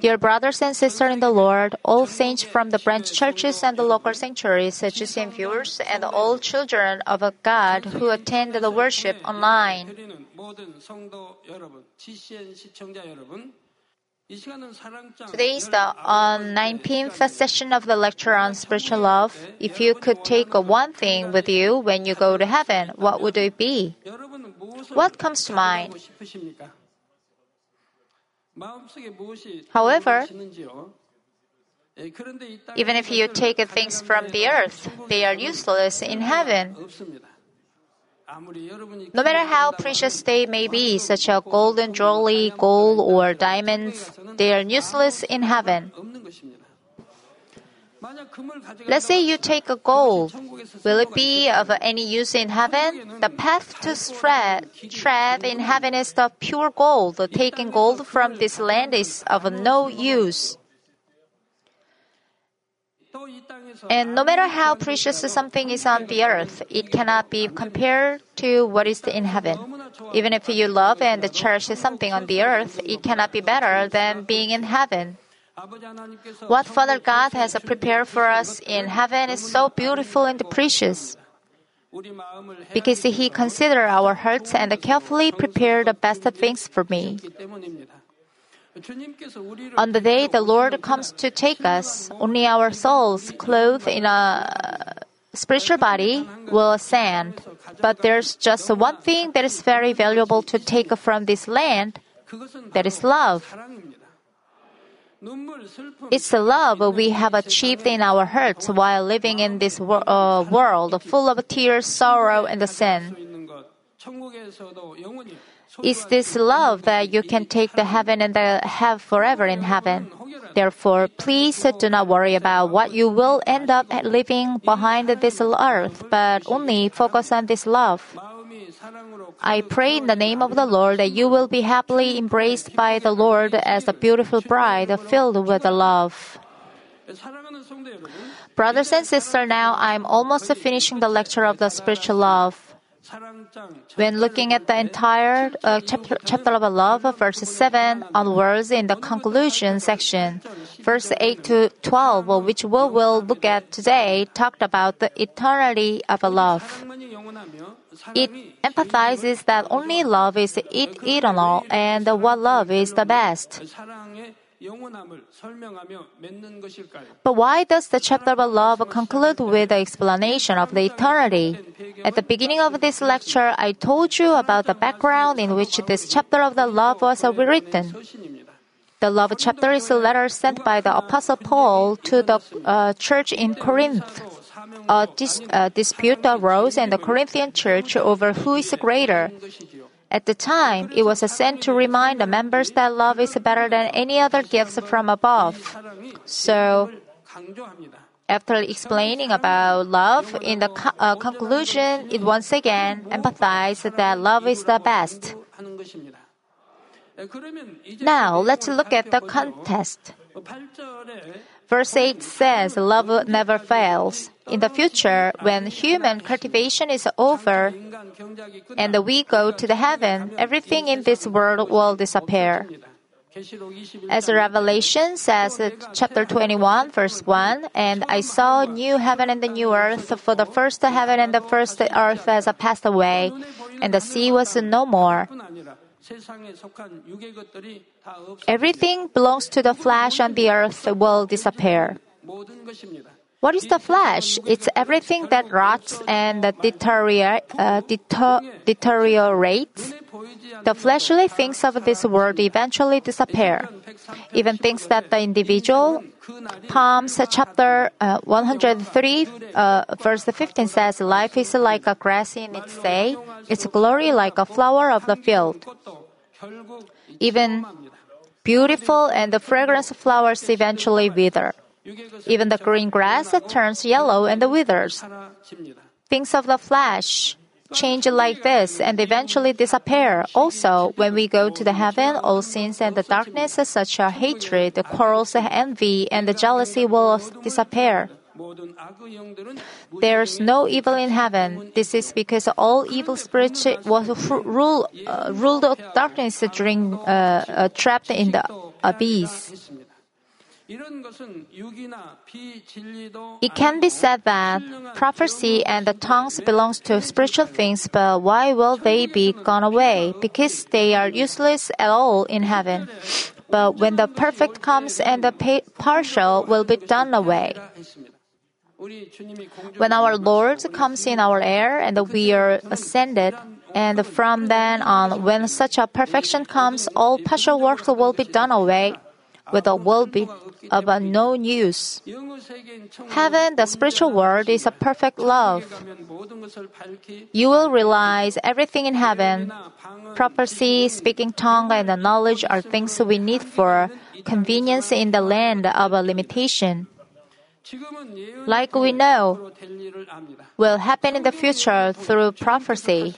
Dear brothers and sisters in the Lord, all saints from the branch churches and the local sanctuaries, GCN viewers, and all children of God who attend the worship online. Today is the uh, 19th session of the lecture on spiritual love. If you could take one thing with you when you go to heaven, what would it be? What comes to mind? However, even if you take things from the earth, they are useless in heaven. No matter how precious they may be, such as golden jewelry, gold, or diamonds, they are useless in heaven. Let's say you take a gold. Will it be of any use in heaven? The path to tread, tread in heaven is the pure gold. Taking gold from this land is of no use. And no matter how precious something is on the earth, it cannot be compared to what is in heaven. Even if you love and cherish something on the earth, it cannot be better than being in heaven. What Father God has prepared for us in heaven is so beautiful and precious. Because He considered our hearts and carefully prepared the best things for me. On the day the Lord comes to take us, only our souls, clothed in a spiritual body, will ascend. But there's just one thing that is very valuable to take from this land that is love. It's the love we have achieved in our hearts while living in this wor- uh, world full of tears, sorrow, and sin. It's this love that you can take to heaven and have forever in heaven. Therefore, please do not worry about what you will end up living behind this earth, but only focus on this love. I pray in the name of the Lord that you will be happily embraced by the Lord as a beautiful bride filled with love. Brothers and sisters, now I'm almost finishing the lecture of the spiritual love. When looking at the entire uh, chapter, chapter of love, verse 7 onwards in the conclusion section, verse 8 to 12, which we will look at today, talked about the eternity of love. It emphasizes that only love is eternal and what love is the best. But why does the chapter of love conclude with the explanation of the eternity? At the beginning of this lecture, I told you about the background in which this chapter of the love was written. The love chapter is a letter sent by the Apostle Paul to the uh, church in Corinth. A dis- uh, dispute arose in the Corinthian church over who is greater. At the time, it was sent to remind the members that love is better than any other gifts from above. So, after explaining about love in the co- uh, conclusion, it once again emphasized that love is the best. Now, let's look at the context. Verse 8 says, Love never fails. In the future, when human cultivation is over and we go to the heaven, everything in this world will disappear. As Revelation says, chapter 21, verse 1, and I saw new heaven and the new earth, for the first heaven and the first earth has passed away, and the sea was no more. Everything belongs to the flesh on the earth will disappear. What is the flesh? It's everything that rots and uh, deter- deteriorates. The fleshly things of this world eventually disappear. Even thinks that the individual, Psalms chapter uh, 103, uh, verse 15 says, Life is like a grass in its day, its glory like a flower of the field. Even beautiful and the fragrance of flowers eventually wither. Even the green grass turns yellow and withers. Things of the flesh change like this and eventually disappear. Also, when we go to the heaven, all sins and the darkness, such as hatred, the quarrels, envy, and the jealousy will disappear. There's no evil in heaven. This is because all evil spirits was rule, uh, ruled darkness during uh, uh, trapped in the abyss. It can be said that prophecy and the tongues belongs to spiritual things, but why will they be gone away? Because they are useless at all in heaven. But when the perfect comes and the partial will be done away. When our Lord comes in our air and we are ascended, and from then on, when such a perfection comes, all partial works will be done away with a will be uh, of no use. Heaven, the spiritual world, is a perfect love. You will realize everything in heaven. Prophecy, speaking tongue, and the knowledge are things we need for convenience in the land of limitation like we know, will happen in the future through prophecy.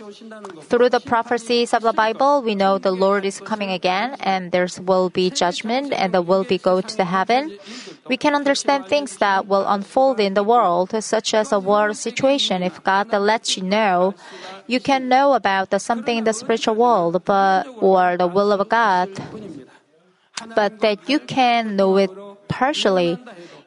Through the prophecies of the Bible, we know the Lord is coming again and there will be judgment and there will be go to the heaven. We can understand things that will unfold in the world, such as a war situation. If God lets you know, you can know about the something in the spiritual world, but or the will of God, but that you can know it partially.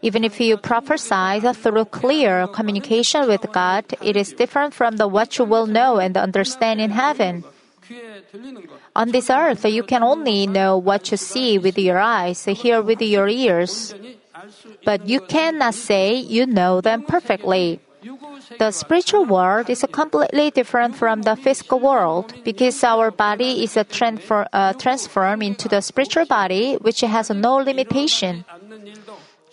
Even if you prophesy through clear communication with God, it is different from the what you will know and understand in heaven. On this earth, you can only know what you see with your eyes, hear with your ears. But you cannot say you know them perfectly. The spiritual world is completely different from the physical world because our body is transfer, uh, transformed into the spiritual body, which has no limitation.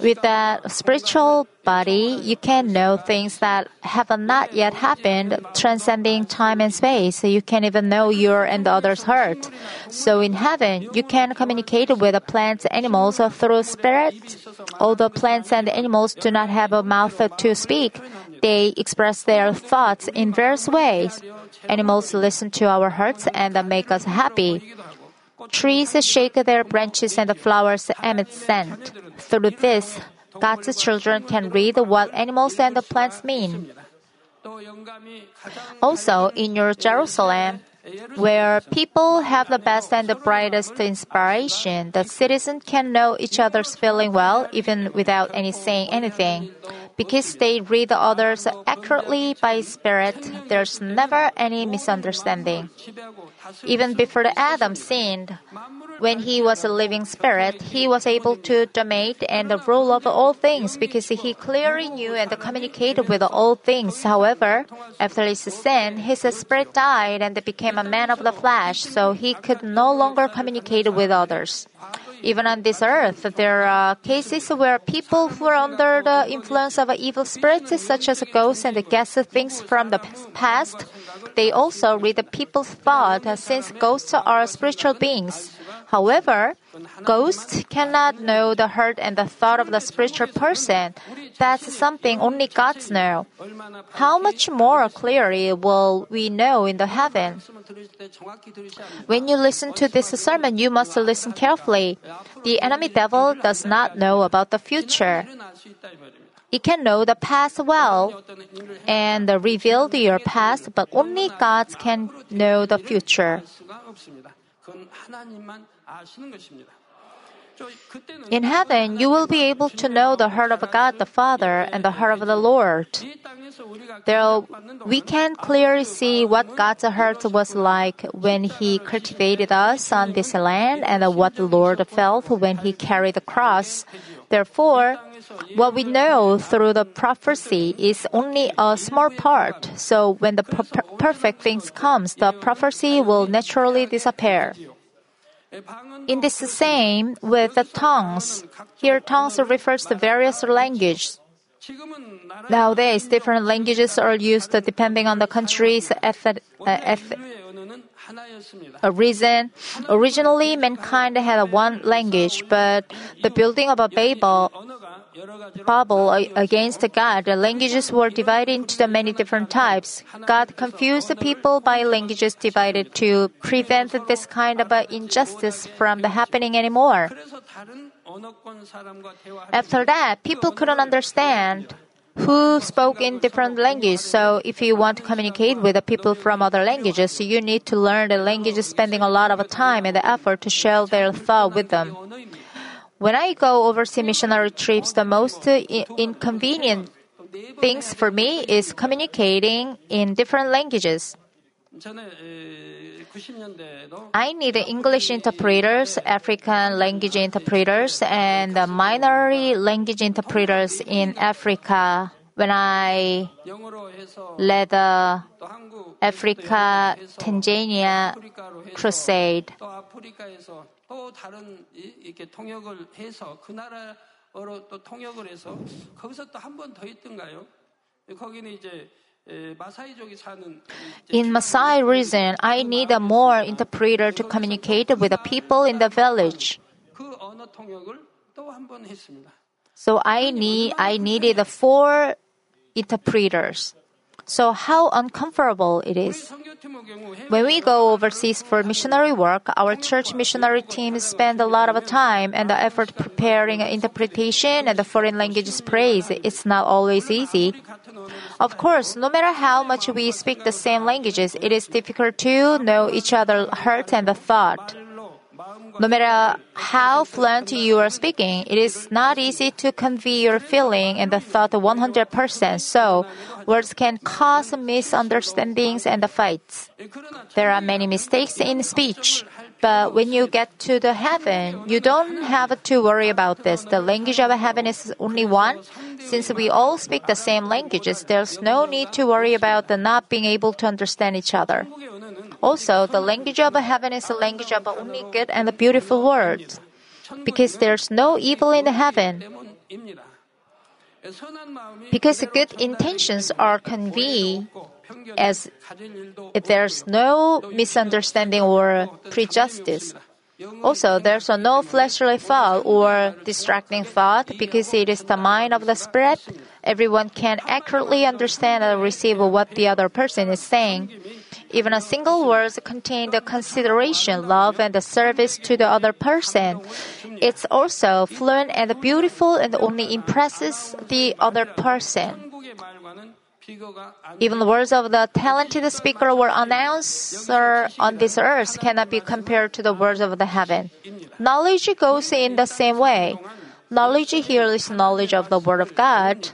With that spiritual body, you can know things that have not yet happened, transcending time and space. You can even know your and the other's heart. So in heaven, you can communicate with the plants animals through spirit. Although plants and animals do not have a mouth to speak, they express their thoughts in various ways. Animals listen to our hearts and make us happy. Trees shake their branches and the flowers emit scent. Through this, God's children can read what animals and plants mean. Also, in New Jerusalem, where people have the best and the brightest inspiration, the citizens can know each other's feeling well even without any saying anything. Because they read others accurately by spirit, there's never any misunderstanding. Even before Adam sinned, when he was a living spirit, he was able to dominate and rule over all things because he clearly knew and communicated with all things. However, after his sin, his spirit died and became a man of the flesh, so he could no longer communicate with others. Even on this earth, there are cases where people who are under the influence of evil spirits, such as ghosts and guess things from the past, they also read the people's thoughts, since ghosts are spiritual beings. However, ghosts cannot know the heart and the thought of the spiritual person. That's something only gods know. How much more clearly will we know in the heaven? When you listen to this sermon, you must listen carefully. The enemy devil does not know about the future. It can know the past well and reveal your past, but only God can know the future. 그건 하나님만 아시는 것입니다. In heaven, you will be able to know the heart of God the Father and the heart of the Lord. There, we can clearly see what God's heart was like when He cultivated us on this land and what the Lord felt when He carried the cross. Therefore, what we know through the prophecy is only a small part. So when the per- perfect things comes, the prophecy will naturally disappear. In this same with the tongues, here tongues refers to various languages. Nowadays, different languages are used depending on the country's uh, a reason. Originally, mankind had one language, but the building of a Babel Babel against God, languages were divided into many different types. God confused the people by languages divided to prevent this kind of injustice from happening anymore. After that, people couldn't understand who spoke in different languages. So if you want to communicate with the people from other languages, you need to learn the languages spending a lot of time and effort to share their thought with them. When I go overseas missionary trips, the most uh, inconvenient things for me is communicating in different languages. I need English interpreters, African language interpreters, and minority language interpreters in Africa when I led the Africa Tanzania crusade. 또 아프리카에서 또 다른 이- 이렇게 통역을 해서 그 나라로 또 통역을 해서 거기서 또 한 번 더 있던가요? 거기는 이제 에, 마사이족이 사는 이제 In Maasai region, I need a more interpreter to communicate with the people in the village. 그 언어 통역을 또 한 번 했습니다. So I need I needed four interpreters. So, how uncomfortable it is. When we go overseas for missionary work, our church missionary teams spend a lot of time and effort preparing interpretation and the foreign language praise. It's not always easy. Of course, no matter how much we speak the same languages, it is difficult to know each other's heart and the thought. No matter how fluent you are speaking, it is not easy to convey your feeling and the thought 100%. So, words can cause misunderstandings and fights. There are many mistakes in speech. But when you get to the heaven, you don't have to worry about this. The language of heaven is only one. Since we all speak the same languages, there's no need to worry about the not being able to understand each other. Also, the language of heaven is the language of only good and the beautiful words, because there's no evil in heaven. Because good intentions are conveyed as if there's no misunderstanding or prejudice. Also, there's no fleshly thought or distracting thought because it is the mind of the spirit, Everyone can accurately understand and receive what the other person is saying. Even a single word contains the consideration, love, and the service to the other person. It's also fluent and beautiful and only impresses the other person. Even the words of the talented speaker or announcer on this earth cannot be compared to the words of the heaven. Knowledge goes in the same way. Knowledge here is knowledge of the Word of God.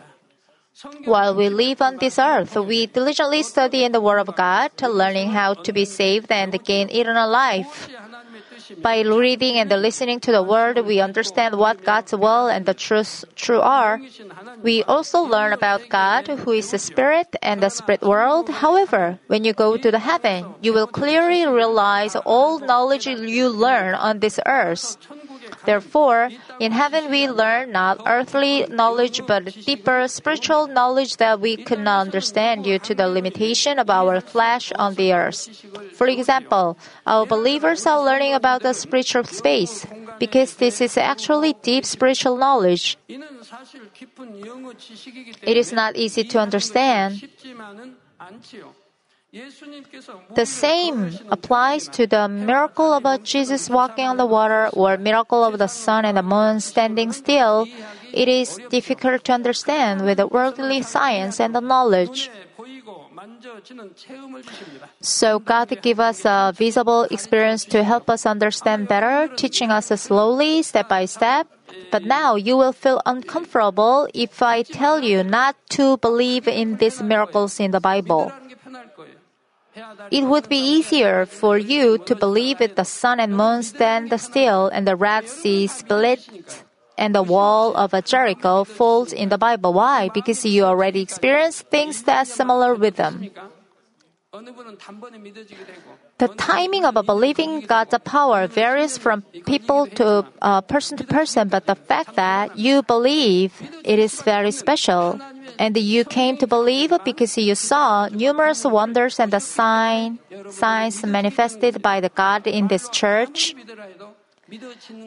While we live on this earth, we diligently study in the Word of God, learning how to be saved and gain eternal life. By reading and listening to the Word, we understand what God's will and the truth true are. We also learn about God, who is the Spirit and the Spirit world. However, when you go to the heaven, you will clearly realize all knowledge you learn on this earth. Therefore, in heaven we learn not earthly knowledge but deeper spiritual knowledge that we could not understand due to the limitation of our flesh on the earth. For example, our believers are learning about the spiritual space because this is actually deep spiritual knowledge. It is not easy to understand. The same applies to the miracle about Jesus walking on the water or miracle of the sun and the moon standing still. It is difficult to understand with the worldly science and the knowledge. So God give us a visible experience to help us understand better, teaching us slowly, step by step. But now you will feel uncomfortable if I tell you not to believe in these miracles in the Bible. It would be easier for you to believe it the sun and moon stand still and the Red Sea split and the wall of Jericho falls in the Bible. Why? Because you already experienced things that are similar with them. The timing of believing God's power varies from people to uh, person to person, but the fact that you believe it is very special. And you came to believe because you saw numerous wonders and the sign, signs manifested by the God in this church.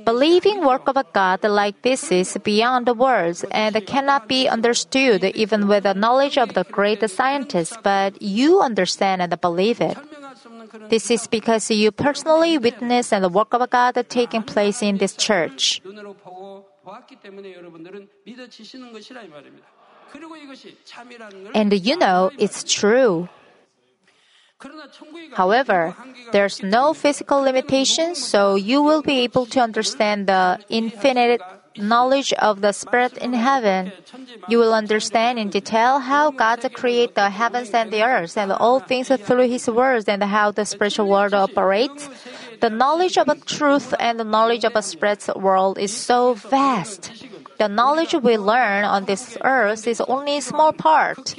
Believing work of a God like this is beyond the words and cannot be understood even with the knowledge of the great scientists, but you understand and believe it. This is because you personally witness the work of a God taking place in this church. And you know it's true. However, there's no physical limitation, so you will be able to understand the infinite knowledge of the Spirit in heaven. You will understand in detail how God created the heavens and the earth and all things through His words and how the spiritual world operates. The knowledge of truth and the knowledge of a Spirit's world is so vast. The knowledge we learn on this earth is only a small part.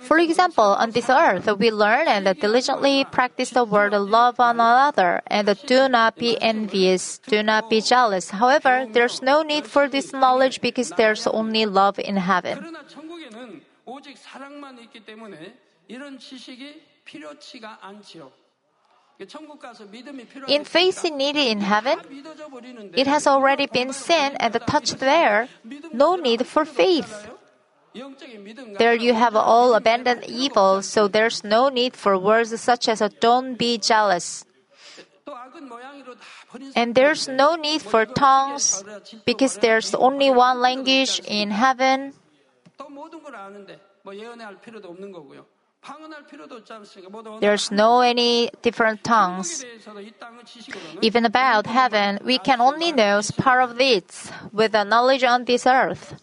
For example, on this earth, we learn and diligently practice the word love one another and do not be envious, do not be jealous. However, there's no need for this knowledge because there's only love in heaven. In faith needed in heaven, it has already been seen and touched there. No need for faith. There you have all abandoned evil, so there's no need for words such as don't be jealous. And there's no need for tongues because there's only one language in heaven. There's no any different tongues. Even about heaven, we can only know part of it with the knowledge on this earth.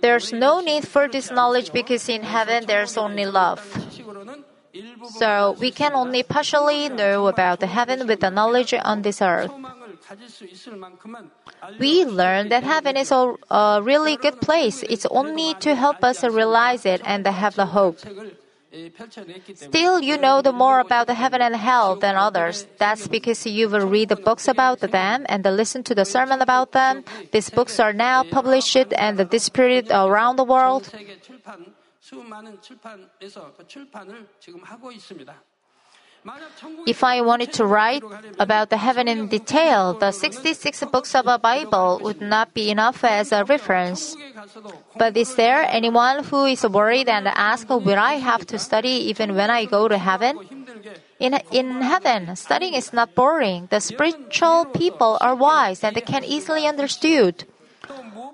There's no need for this knowledge because in heaven there's only love. So we can only partially know about the heaven with the knowledge on this earth. We learn that heaven is a, really good place. It's only to help us realize it and have the hope. Still, you know the more about the heaven and hell than others. That's because you've read the books about them and listened to the sermon about them. These books are now published and distributed around the world. If I wanted to write about the heaven in detail, the 66 books of a Bible would not be enough as a reference. But is there anyone who is worried and asks, Will I have to study even when I go to heaven? In, in heaven, studying is not boring. The spiritual people are wise and they can easily understood.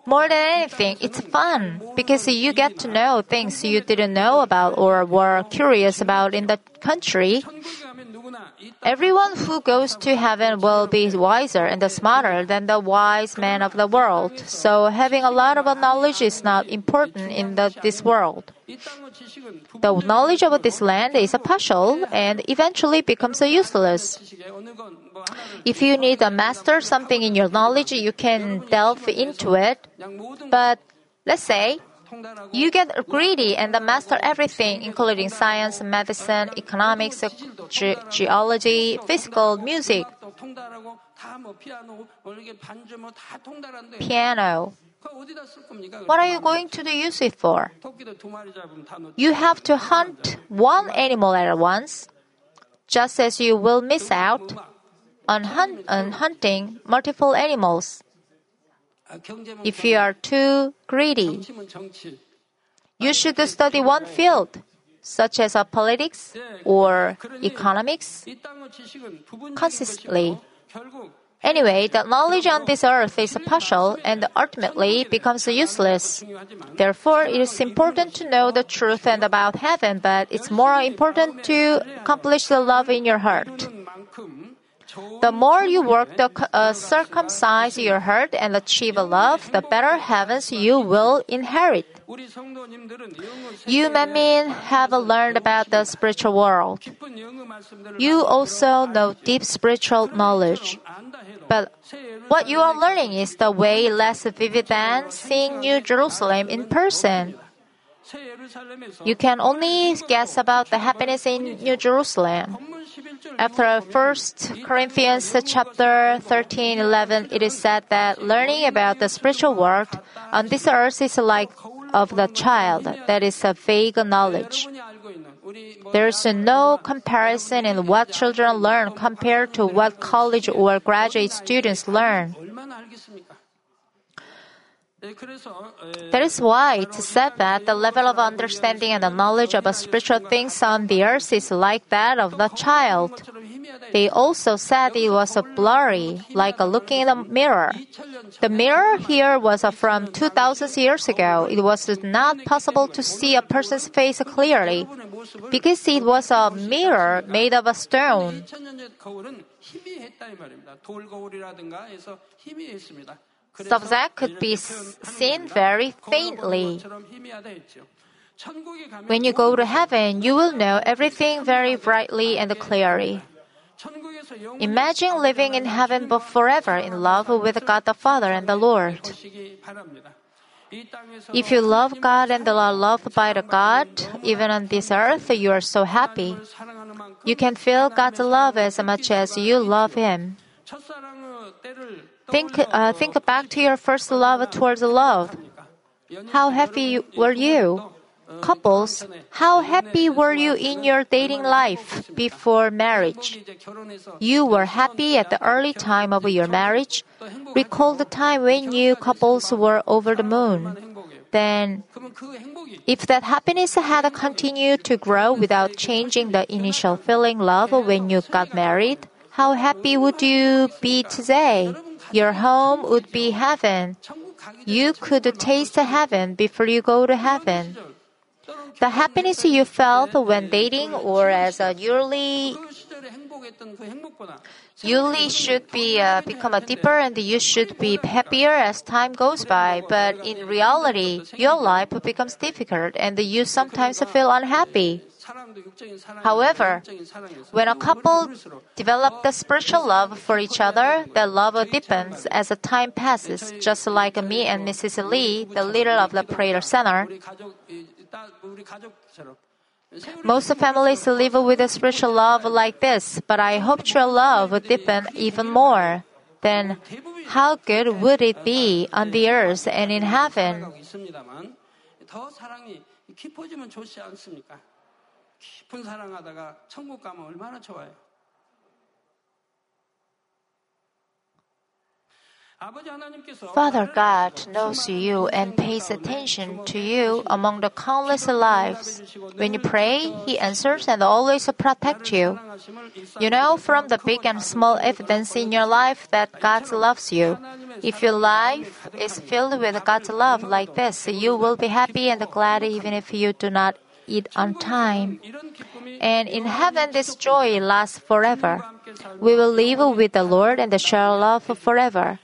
More than anything, it's fun because you get to know things you didn't know about or were curious about in the country. Everyone who goes to heaven will be wiser and smarter than the wise men of the world. So having a lot of knowledge is not important in the, this world. The knowledge of this land is partial and eventually becomes useless. If you need a master something in your knowledge, you can delve into it. But let's say you get greedy and master everything, including science, medicine, economics, ge- geology, physical, music, piano. What are you going to use it for? You have to hunt one animal at once, just as you will miss out on, on hunting multiple animals. If you are too greedy, you should study one field, such as politics or economics, consistently. Anyway, the knowledge on this earth is partial and ultimately becomes useless. Therefore, it is important to know the truth and about heaven, but it's more important to accomplish the love in your heart. The more you work to uh, circumcise your heart and achieve love, the better heavens you will inherit. You men have learned about the spiritual world. You also know deep spiritual knowledge. But what you are learning is the way less vivid than seeing New Jerusalem in person. You can only guess about the happiness in New Jerusalem. After 1 Corinthians chapter 13, 11, it is said that learning about the spiritual world on this earth is like of the child that is a vague knowledge. There is no comparison in what children learn compared to what college or graduate students learn. That is why it is said that the level of understanding and the knowledge about spiritual things on the earth is like that of the child. They also said it was a blurry, like a looking in a mirror. The mirror here was from 2000 years ago. It was not possible to see a person's face clearly because it was a mirror made of a stone subject could be seen very faintly. When you go to heaven, you will know everything very brightly and clearly. Imagine living in heaven but forever in love with God the Father and the Lord. If you love God and are loved by the God, even on this earth, you are so happy. You can feel God's love as much as you love Him. Think, uh, think back to your first love towards love. How happy were you? Couples, how happy were you in your dating life before marriage? You were happy at the early time of your marriage. Recall the time when you couples were over the moon. Then, if that happiness had continued to grow without changing the initial feeling love when you got married, how happy would you be today? your home would be heaven. You could taste heaven before you go to heaven. The happiness you felt when dating or as a newly Yuli should be uh, become a deeper and you should be happier as time goes by. But in reality, your life becomes difficult and you sometimes feel unhappy. However, when a couple develop the spiritual love for each other, their love deepens as the time passes, just like me and Mrs. Lee, the leader of the prayer center. Most families live with a spiritual love like this, but I hope your love will deepen even more. Then, how good would it be on the earth and in heaven? 깊어지면 좋지 않습니까? 깊은 사랑하다가 천국 가면 얼마나 좋아요. 아버지 하나님께서 Father God knows you and pays attention to you among the countless lives. When you pray, He answers and always protects you. 사랑하심을 일상 You know from the big and small evidence in your life that God loves you. If your life is filled with God's love like this, you will be happy and glad even if you do not it on time. And in heaven, this joy lasts forever. We will live with the Lord and share love forever.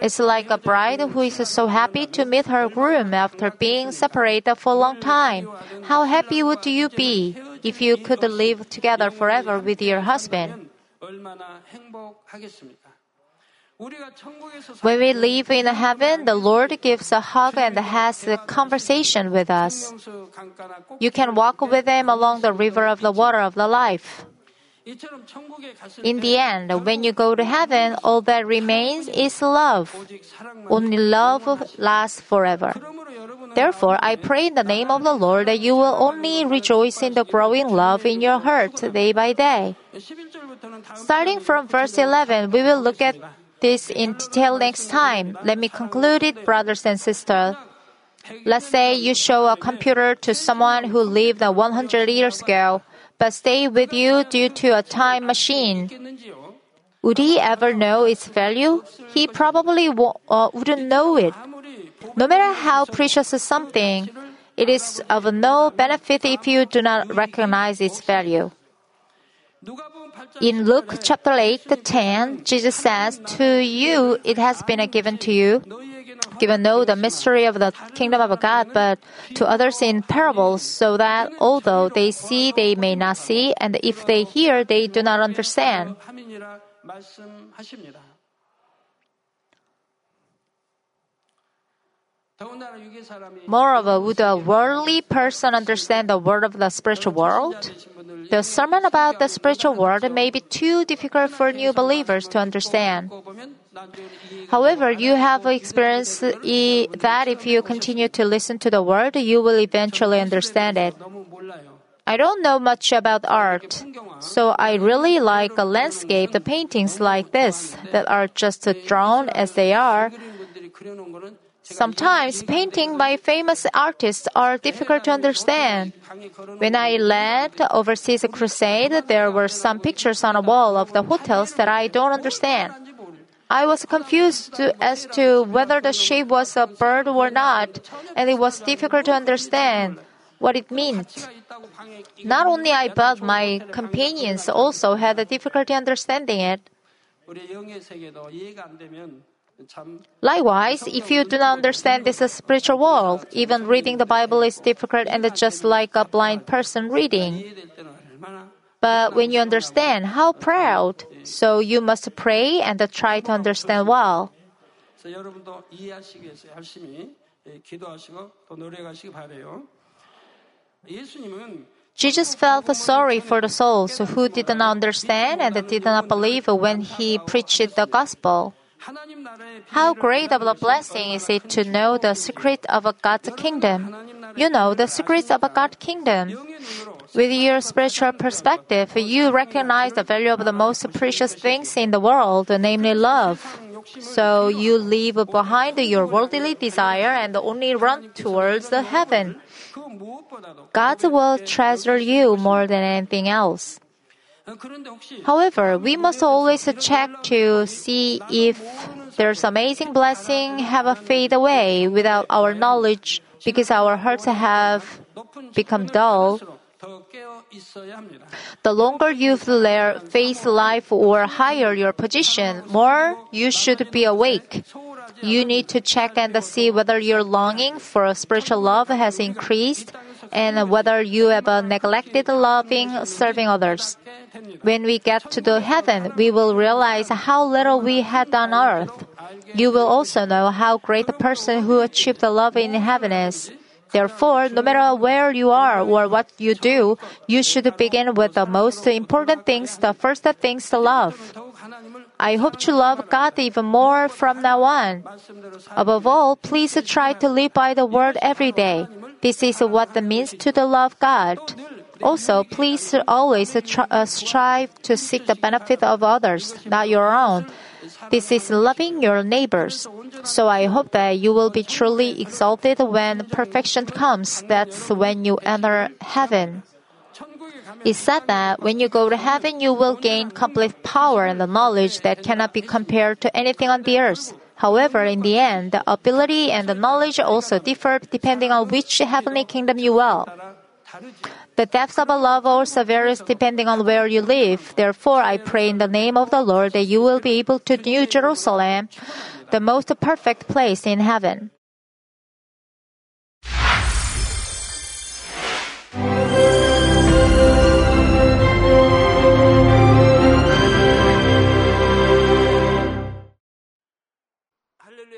It's like a bride who is so happy to meet her groom after being separated for a long time. How happy would you be if you could live together forever with your husband? When we live in heaven, the Lord gives a hug and has a conversation with us. You can walk with Him along the river of the water of the life. In the end, when you go to heaven, all that remains is love. Only love lasts forever. Therefore, I pray in the name of the Lord that you will only rejoice in the growing love in your heart day by day. Starting from verse 11, we will look at this in detail next time. Let me conclude it, brothers and sisters. Let's say you show a computer to someone who lived 100 years ago, but stay with you due to a time machine. Would he ever know its value? He probably uh, wouldn't know it. No matter how precious something, it is of no benefit if you do not recognize its value. In Luke chapter 8, 10, Jesus says, To you it has been given to you, given know the mystery of the kingdom of God, but to others in parables, so that although they see, they may not see, and if they hear, they do not understand. Moreover, would a worldly person understand the word of the spiritual world? The sermon about the spiritual world may be too difficult for new believers to understand. However, you have experienced that if you continue to listen to the word, you will eventually understand it. I don't know much about art, so I really like a landscape the paintings like this that are just drawn as they are. Sometimes painting by famous artists are difficult to understand. When I led overseas crusade, there were some pictures on a wall of the hotels that I don't understand. I was confused as to whether the shape was a bird or not, and it was difficult to understand what it meant. Not only I, but my companions also had a difficulty understanding it. Likewise, if you do not understand this spiritual world, even reading the Bible is difficult and just like a blind person reading. But when you understand, how proud! So you must pray and try to understand well. Jesus felt sorry for the souls who did not understand and did not believe when he preached the gospel. How great of a blessing is it to know the secret of a God's kingdom? You know the secrets of a God's kingdom. With your spiritual perspective, you recognize the value of the most precious things in the world, namely love. So you leave behind your worldly desire and only run towards the heaven. God will treasure you more than anything else. However, we must always check to see if there's amazing blessing have a fade away without our knowledge because our hearts have become dull. The longer you face life or higher your position, more you should be awake. You need to check and see whether your longing for spiritual love has increased and whether you have neglected loving, serving others. When we get to the heaven, we will realize how little we had on earth. You will also know how great the person who achieved the love in heaven is. Therefore, no matter where you are or what you do, you should begin with the most important things, the first things to love. I hope to love God even more from now on. Above all, please try to live by the word every day. This is what it means to the love God. Also, please always uh, strive to seek the benefit of others, not your own. This is loving your neighbors. So I hope that you will be truly exalted when perfection comes. That's when you enter heaven. It said that when you go to heaven, you will gain complete power and the knowledge that cannot be compared to anything on the earth. However, in the end, the ability and the knowledge also differ depending on which heavenly kingdom you will. The depths of a love also varies depending on where you live. Therefore, I pray in the name of the Lord that you will be able to New Jerusalem, the most perfect place in heaven.